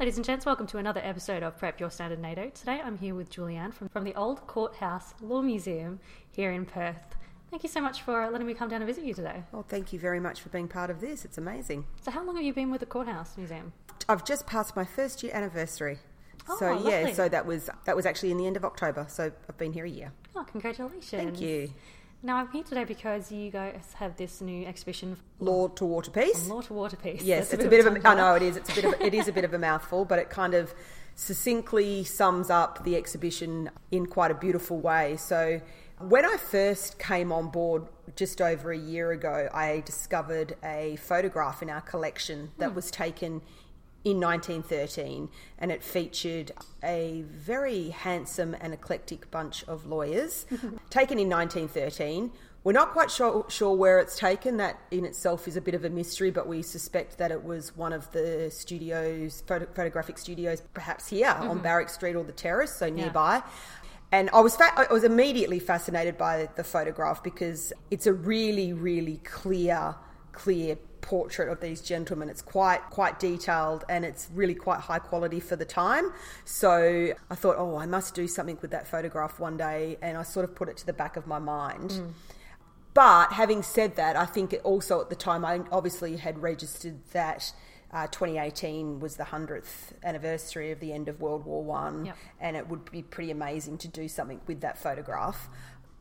Ladies and gents, welcome to another episode of Prep Your Standard NATO. Today I'm here with Julianne from, from the Old Courthouse Law Museum here in Perth. Thank you so much for uh, letting me come down and visit you today. Well, thank you very much for being part of this. It's amazing. So, how long have you been with the Courthouse Museum? I've just passed my first year anniversary. Oh, so yeah, lovely. so that was that was actually in the end of October. So I've been here a year. Oh, congratulations. Thank you. Now, I'm here today because you guys have this new exhibition, Law to War to Peace. Law to War to Peace. Yes, That's it's a bit of a. I know it is. It's a bit of. it is a bit of a mouthful, but it kind of succinctly sums up the exhibition in quite a beautiful way. So, when I first came on board just over a year ago, I discovered a photograph in our collection that hmm. was taken in 1913, and it featured a very handsome and eclectic bunch of lawyers taken in 1913. We're not quite sure, sure where it's taken. That in itself is a bit of a mystery, but we suspect that it was one of the studios, photo, photographic studios, perhaps here mm-hmm. on Barrack Street or the Terrace, so nearby. And I was fa- I was immediately fascinated by the photograph because it's a really, really clear, clear portrait of these gentlemen. It's quite quite detailed and it's really quite high quality for the time. So I thought, oh, I must do something with that photograph one day, and I sort of put it to the back of my mind. But having said that, I think also at the time I obviously had registered that uh, 2018 was the 100th anniversary of the end of World War One, Yep. and it would be pretty amazing to do something with that photograph.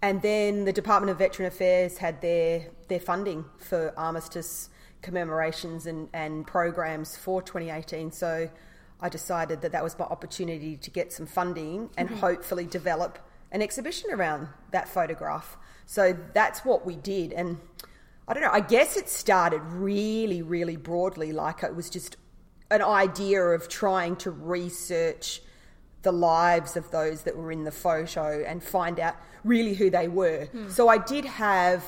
And then the Department of Veteran Affairs had their their funding for armistice commemorations and, and programs for 2018. So I decided that that was my opportunity to get some funding and mm-hmm. hopefully develop an exhibition around that photograph. So that's what we did. And I don't know, I guess it started really, really broadly, like it was just an idea of trying to research the lives of those that were in the photo and find out really who they were. Hmm. So I did have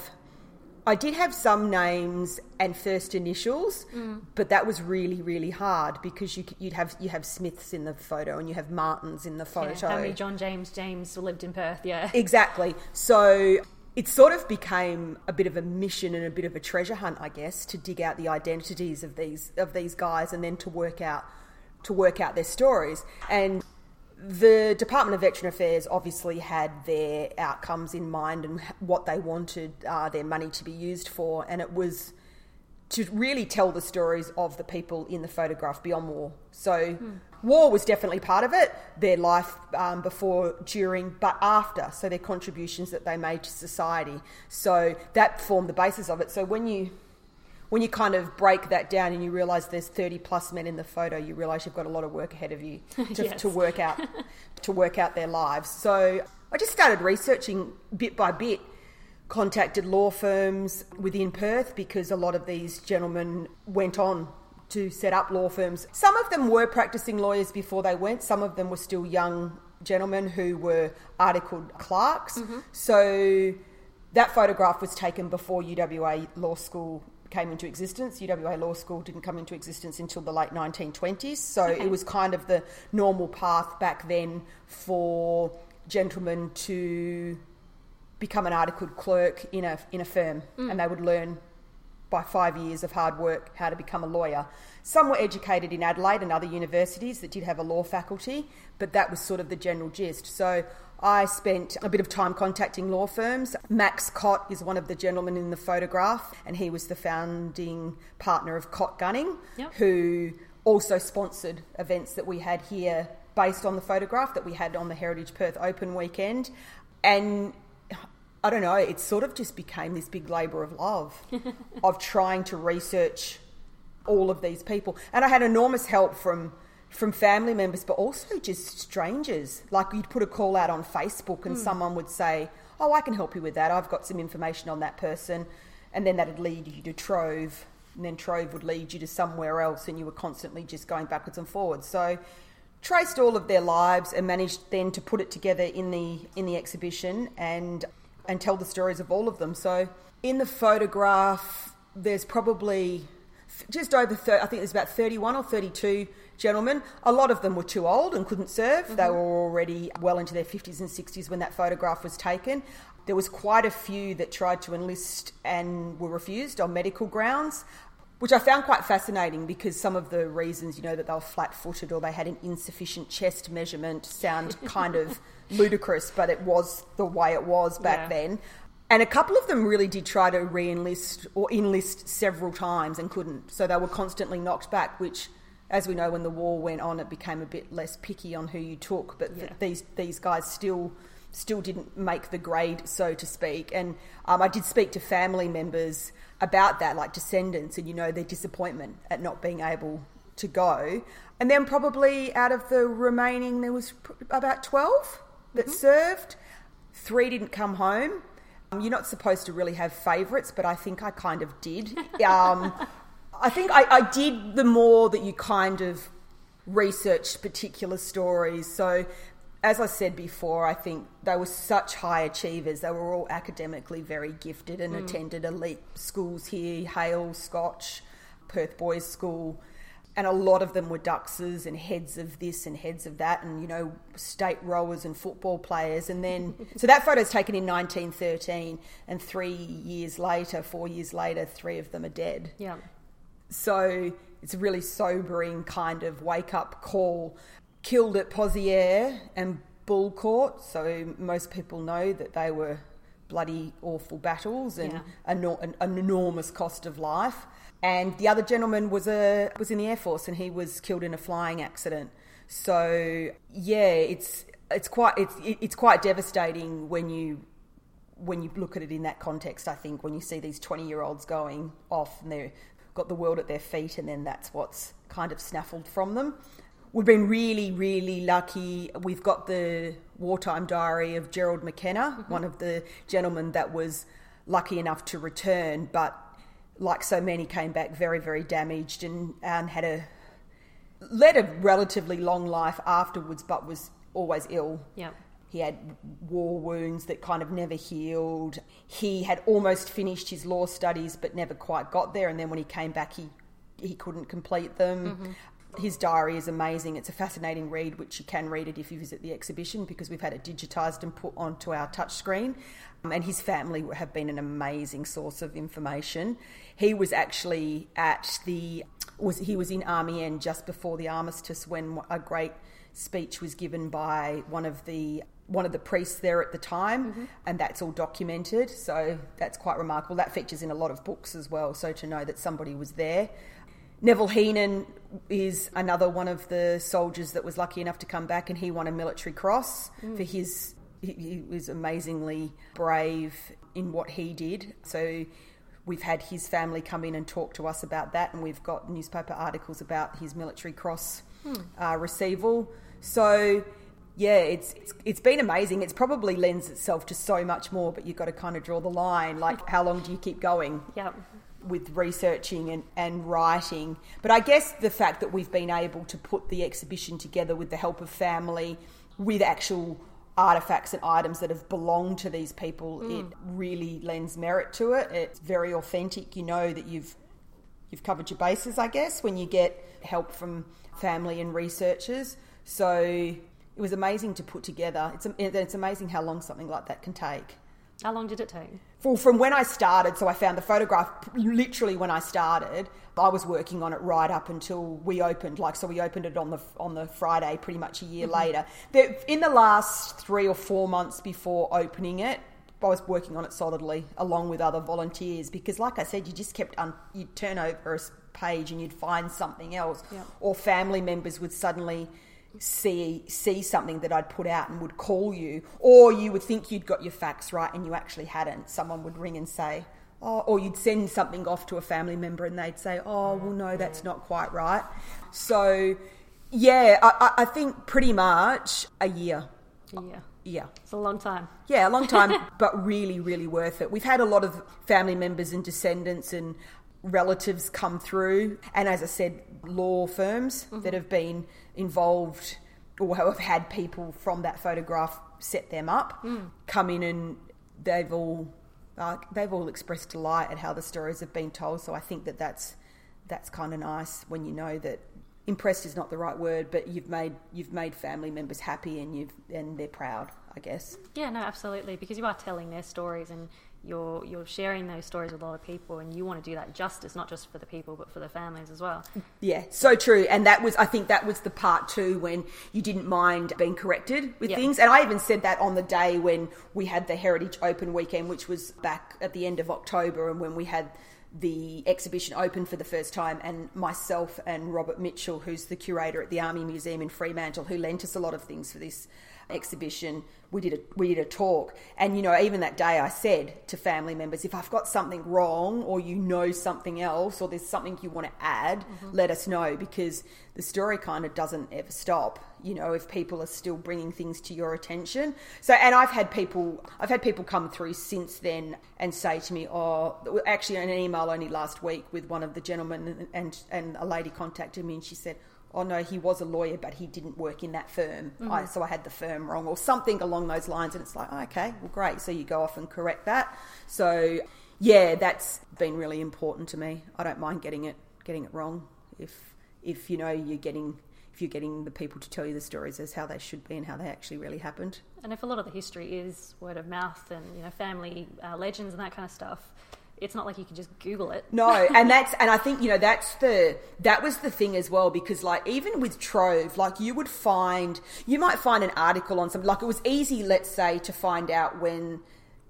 I did have some names and first initials, hmm. but that was really really hard because you you'd have you have Smiths in the photo and you have Martins in the Yeah, photo. how many John James James lived in Perth? Yeah. Exactly. So it sort of became a bit of a mission and a bit of a treasure hunt, I guess, to dig out the identities of these of these guys and then to work out to work out their stories. And the Department of Veteran Affairs obviously had their outcomes in mind and what they wanted uh, their money to be used for, and it was to really tell the stories of the people in the photograph beyond war. So, war was definitely part of it, their life um, before, during, but after. So, their contributions that they made to society. So, that formed the basis of it. So, when you when you kind of break that down and you realize there's 30 plus men in the photo, you realize you've got a lot of work ahead of you to, Yes. to work out to work out their lives. So I just started researching bit by bit. Contacted law firms within Perth because a lot of these gentlemen went on to set up law firms. Some of them were practicing lawyers before they went. Some of them were still young gentlemen who were articled clerks. Mm-hmm. So that photograph was taken before UWA Law School came into existence. UWA Law School didn't come into existence until the late 1920s, so it was kind of the normal path back then for gentlemen to become an articled clerk in a in a firm, mm. and they would learn by five years of hard work how to become a lawyer. Some were educated in Adelaide and other universities that did have a law faculty, but that was sort of the general gist. So I spent a bit of time contacting law firms. Max Kott is one of the gentlemen in the photograph, and he was the founding partner of Kott Gunning, Yep. who also sponsored events that we had here based on the photograph that we had on the Heritage Perth Open weekend. And I don't know, it sort of just became this big labour of love of trying to research all of these people. And I had enormous help from from family members, but also just strangers. Like you'd put a call out on Facebook and hmm. someone would say, Oh, I can help you with that. I've got some information on that person. And then that'd lead you to Trove. And then Trove would lead you to somewhere else, and you were constantly just going backwards and forwards. So traced all of their lives and managed then to put it together in the in the exhibition and and tell the stories of all of them. So in the photograph, there's probably just over 30, I think there's about 31 or 32 gentlemen. A lot of them were too old and couldn't serve. They mm-hmm. were already well into their 50s and 60s when that photograph was taken. There was quite a few that tried to enlist and were refused on medical grounds. which I found quite fascinating because some of the reasons, you know, that they were flat footed or they had an insufficient chest measurement sound kind of ludicrous, but it was the way it was back Yeah. then. And a couple of them really did try to re enlist or enlist several times and couldn't. So they were constantly knocked back, which, as we know, when the war went on, it became a bit less picky on who you took. But th- these, these guys still still didn't make the grade, so to speak. And um, I did speak to family members about that, like descendants, and you know their disappointment at not being able to go. And then probably out of the remaining, there was pr- about twelve that served. Three didn't come home. Um, You're not supposed to really have favourites, but I think I kind of did. Um, I think I, I did the more that you kind of researched particular stories. So, as I said before, I think they were such high achievers. They were all academically very gifted and mm. attended elite schools here Hale, Scotch, Perth Boys School. And a lot of them were duxers and heads of this and heads of that, and you know, state rowers and football players. And then, so that photo's taken in 1913, and three years later, four years later, three of them are dead. Yeah. So it's a really sobering kind of wake up call. Killed at Pozières and Bullecourt, so most people know that they were bloody awful battles and Yeah. an, an enormous cost of life. And the other gentleman was a was in the air force and he was killed in a flying accident. So yeah, it's it's quite it's it's quite devastating when you when you look at it in that context, I think when you see these 20 year olds going off and they've got the world at their feet, and then that's what's kind of snaffled from them. We've been really, really lucky. We've got the wartime diary of Gerald McKenna, mm-hmm. one of the gentlemen that was lucky enough to return, but like so many, came back very, very damaged and, and had a led a relatively long life afterwards, but was always ill. Yeah. He had war wounds that kind of never healed. He had almost finished his law studies but never quite got there. And then when he came back, he, he couldn't complete them. His diary is amazing. It's a fascinating read, which you can read it if you visit the exhibition because we've had it digitised and put onto our touchscreen. Um, and his family have been an amazing source of information. He was actually at the was he was in Amiens just before the armistice when a great speech was given by one of the one of the priests there at the time, mm-hmm. and that's all documented. So that's quite remarkable. That features in a lot of books as well. So to know that somebody was there. Neville Heenan is another one of the soldiers that was lucky enough to come back, and he won a military cross mm. for his. He, was amazingly brave in what he did. So we've had his family come in and talk to us about that, and we've got newspaper articles about his military cross hmm. uh, receival. So yeah, it's, it's it's been amazing. It's probably lends itself to so much more, but you've got to kind of draw the line. Like, how long do you keep going? Yeah. with researching and, and writing. But I guess the fact that we've been able to put the exhibition together with the help of family, with actual artifacts and items that have belonged to these people, mm. it really lends merit to it. It's very authentic. You know that you've you've covered your bases, I guess, when you get help from family and researchers. So it was amazing to put together. It's it's amazing how long something like that can take. How long did it take? Well, from when I started, so I found the photograph literally when I started. I was working on it right up until we opened. Like, so we opened it on the on the Friday, pretty much a year mm-hmm. later. The, in the last three or four months before opening it, I was working on it solidly along with other volunteers because, like I said, you just kept un- you'd turn over a page and you'd find something else, Yeah. or family members would suddenly see see something that I'd put out and would call you, or you would think you'd got your facts right and you actually hadn't. Someone would ring and say, "Oh," or you'd send something off to a family member and they'd say, "Oh, well, no, mm. that's not quite right." So, yeah, I, I I think pretty much a year. Yeah. Yeah. It's a long time. Yeah, a long time, but really, really worth it. We've had a lot of family members and descendants and relatives come through, and as I said, law firms that have been involved or who have had people from that photograph set them up, come in and they've all uh, they've all expressed delight at how the stories have been told. So I think that that's that's kind of nice when you know that impressed is not the right word, but you've made you've made family members happy and you've and they're proud, I guess. Yeah, no, absolutely, because you are telling their stories and you're you're sharing those stories with a lot of people, and you want to do that justice, not just for the people, but for the families as well. Yeah, so true. And that was, I think, that was the part too when you didn't mind being corrected with Yeah. things. And I even said that on the day when we had the Heritage Open weekend, which was back at the end of October, and when we had the exhibition opened for the first time, and myself and Robert Mitchell, who's the curator at the Army Museum in Fremantle, who lent us a lot of things for this exhibition, we did a we did a talk, and you know, even that day, I said to family members, if I've got something wrong, or you know something else, or there's something you want to add, mm-hmm. let us know because the story kind of doesn't ever stop. You know, if people are still bringing things to your attention. So, and I've had people, I've had people come through since then and say to me, "Oh, actually, an email only last week with one of the gentlemen, and and a lady contacted me, and she said." oh no, he was a lawyer, but he didn't work in that firm. Mm-hmm. I, so I had the firm wrong, or something along those lines. And it's like, oh, okay, well, great. So you go off and correct that. So yeah, that's been really important to me. I don't mind getting it getting it wrong if if you know you're getting if you're getting the people to tell you the stories as how they should be and how they actually really happened. And if a lot of the history is word of mouth and you know family uh, legends and that kind of stuff, it's not like you can just Google it. No, and that's and I think you know that's the that was the thing as well because like even with Trove, like you would find you might find an article on something like it was easy, let's say, to find out when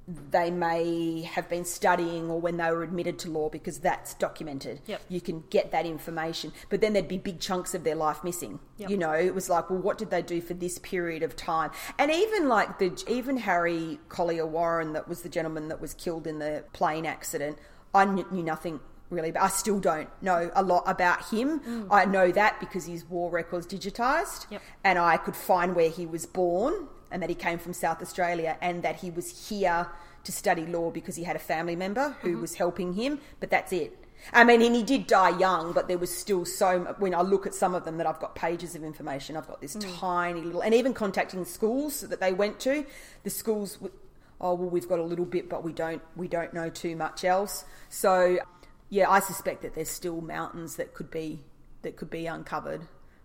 they may have been studying or when they were admitted to law because that's documented. Yep. You can get that information, but then there'd be big chunks of their life missing. Yep. You know, it was like, well, what did they do for this period of time? And even like the even Harry Collier Warren, that was the gentleman that was killed in the plane accident. I knew, nothing really, but I still don't know a lot about him. Mm. I know that because his war records digitized, Yep. and I could find where he was born and that he came from South Australia and that he was here to study law because he had a family member who mm-hmm. was helping him. But that's it. I mean, and he did die young, but there was still so. When I look at some of them, that I've got pages of information. I've got this mm. tiny little, and even contacting schools that they went to, the schools. Oh well, we've got a little bit, but we don't. We don't know too much else. So, yeah, I suspect that there's still mountains that could be that could be uncovered.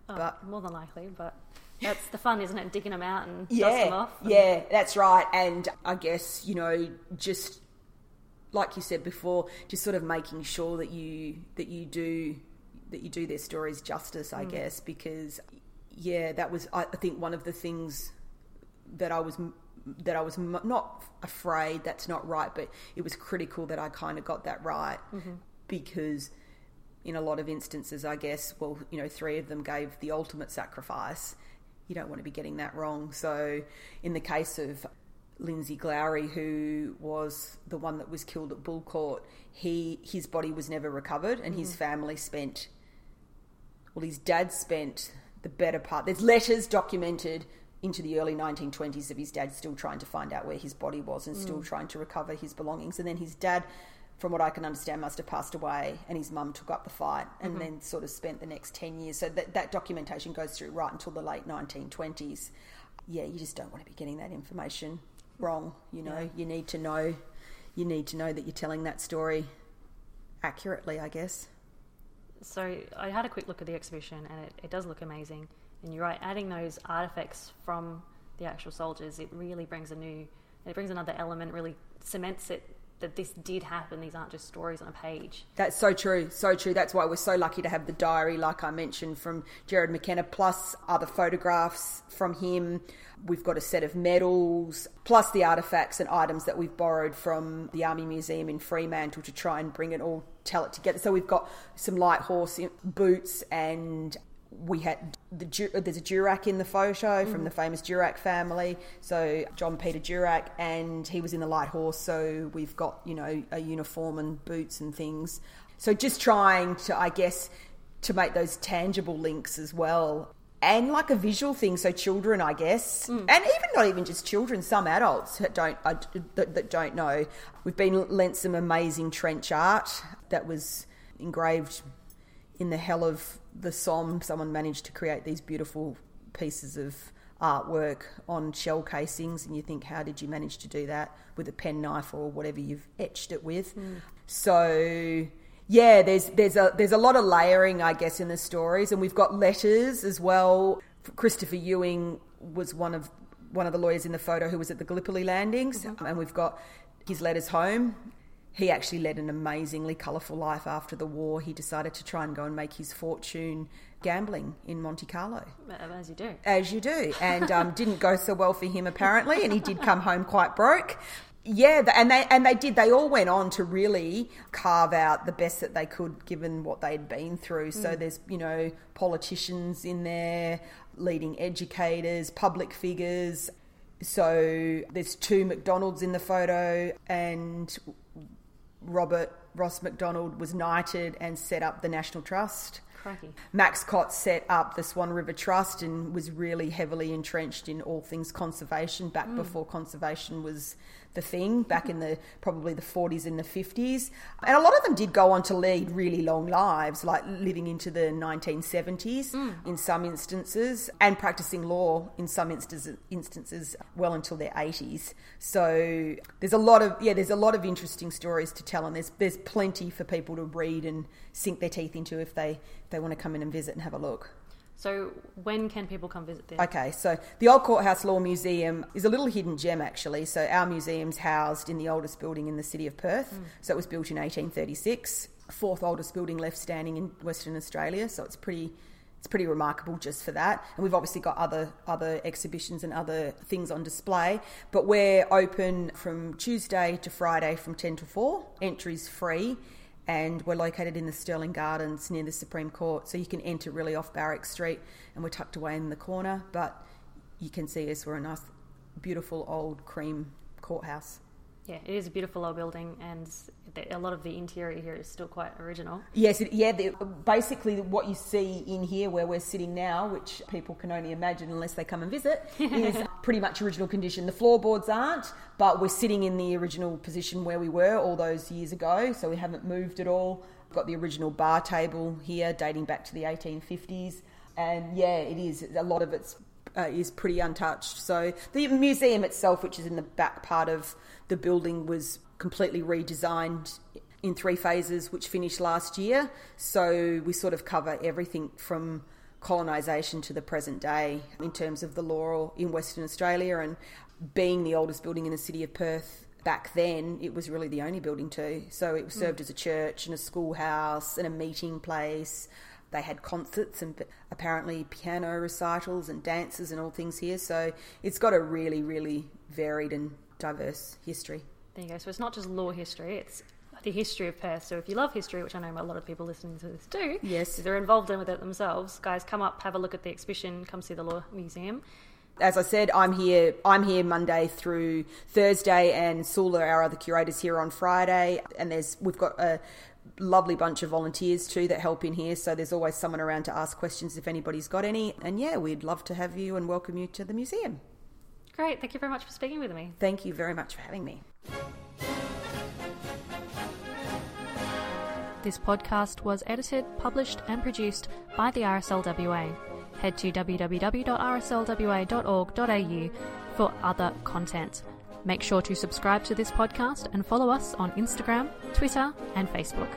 Oh, But more than likely, but that's the fun, isn't it? Digging them out and dust them off. and- yeah, that's right. And I guess you know, just like you said before, just sort of making sure that you that you do that you do their stories justice. Mm. I guess because yeah, that was I think one of the things that I was that I was m- not afraid. That's not right, but it was critical that I kind of got that right Mm-hmm. because in a lot of instances, I guess, well, you know, three of them gave the ultimate sacrifice. You don't want to be getting that wrong. So, in the case of Lindsay Glowry, who was the one that was killed at Bullecourt, he his body was never recovered, and his mm. family spent. Well, his dad spent the better part. There's letters documented into the early 1920s of his dad still trying to find out where his body was and still mm. trying to recover his belongings. And then his dad, from what I can understand, must have passed away, and his mum took up the fight and mm-hmm. then sort of spent the next 10 years. So that, that documentation goes through right until the late 1920s. Yeah, you just don't want to be getting that information wrong. You know, you need to know, you need to know that you're telling that story accurately, I guess. So I had a quick look at the exhibition, and it, it does look amazing. And you're right, adding those artifacts from the actual soldiers, it really brings a new, it brings another element, really cements it that this did happen. These aren't just stories on a page. That's so true, so true. That's why we're so lucky to have the diary, like I mentioned, from Jared McKenna, plus other photographs from him. We've got a set of medals, plus the artifacts and items that we've borrowed from the Army Museum in Fremantle to try and bring it all, tell it together. So we've got some light horse boots and we had the there's a Durack in the photo from the famous Durack family. So John Peter Durack, and he was in the light horse. So we've got you know a uniform and boots and things. So just trying to, I guess, to make those tangible links as well. And like a visual thing, so children, I guess, and even not even just children, some adults that don't uh, that, that don't know. We've been lent some amazing trench art that was engraved in the hell of the Somme, someone managed to create these beautiful pieces of artwork on shell casings, and you think, how did you manage to do that with a penknife or whatever you've etched it with? So, Yeah, there's there's a there's a lot of layering, I guess, in the stories, and we've got letters as well. Christopher Ewing was one of one of the lawyers in the photo who was at the Gallipoli landings, mm-hmm. and we've got his letters home. He actually led an amazingly colourful life after the war. He decided to try and go and make his fortune gambling in Monte Carlo. As you do. As you do. And um, didn't go so well for him, apparently, and he did come home quite broke. Yeah, and they and they did. They all went on to really carve out the best that they could, given what they'd been through. So mm. there's you know politicians in there, leading educators, public figures. So there's two McDonald's in the photo, and Robert Ross McDonald was knighted and set up the National Trust. Crikey. Max Kott set up the Swan River Trust and was really heavily entrenched in all things conservation back mm. before conservation was the thing back in the probably the 40s and the 50s. And a lot of them did go on to lead really long lives, like living into the 1970s mm. in some instances, and practicing law in some instances, instances well until their 80s. So there's a lot of yeah, there's a lot of interesting stories to tell, and there's there's plenty for people to read and sink their teeth into if they they want to come in and visit and have a look. So, when can people come visit there? Okay, so the Old Courthouse Law Museum is a little hidden gem, actually. So, our museum's housed in the oldest building in the city of Perth. Mm. So, it was built in 1836, fourth oldest building left standing in Western Australia. So, it's pretty. It's pretty remarkable just for that, and we've obviously got other other exhibitions and other things on display. But we're open from Tuesday to Friday from ten to four. Entry's free, and we're located in the Stirling Gardens near the Supreme Court. So you can enter really off Barrack Street, and we're tucked away in the corner, but you can see us. We're a nice, beautiful old cream courthouse. Yeah, it is a beautiful old building, and a lot of the interior here is still quite original. Yes, it, yeah. The, basically, what you see in here, where we're sitting now, which people can only imagine unless they come and visit, is pretty much original condition. The floorboards aren't, but we're sitting in the original position where we were all those years ago, so we haven't moved at all. We've got the original bar table here, dating back to the 1850s, and yeah, it is a lot of it's uh, is pretty untouched. So the museum itself, which is in the back part of the building, was completely redesigned in three phases, which finished last year. So we sort of cover everything from colonisation to the present day in terms of the law in Western Australia and being the oldest building in the city of Perth. Back then, it was really the only building too. So it was served mm. as a church and a schoolhouse and a meeting place, they had concerts and apparently piano recitals and dances and all things here. So it's got a really, really varied and diverse history. There you go. So it's not just law history, it's the history of Perth. So if you love history, which I know a lot of people listening to this do, yes, they're involved in with it themselves. Guys, come up, have a look at the exhibition, come see the Law Museum. As I said, I'm here. I'm here Monday through Thursday, and Sula, our other curators, here on Friday. And there's we've got a lovely bunch of volunteers too that help in here. So there's always someone around to ask questions if anybody's got any. And yeah, we'd love to have you and welcome you to the museum. Great. Thank you very much for speaking with me. Thank you very much for having me. This podcast was edited, published, and produced by the RSLWA. Head to www.rslwa.org.au for other content. Make sure to subscribe to this podcast and follow us on Instagram, Twitter, and Facebook.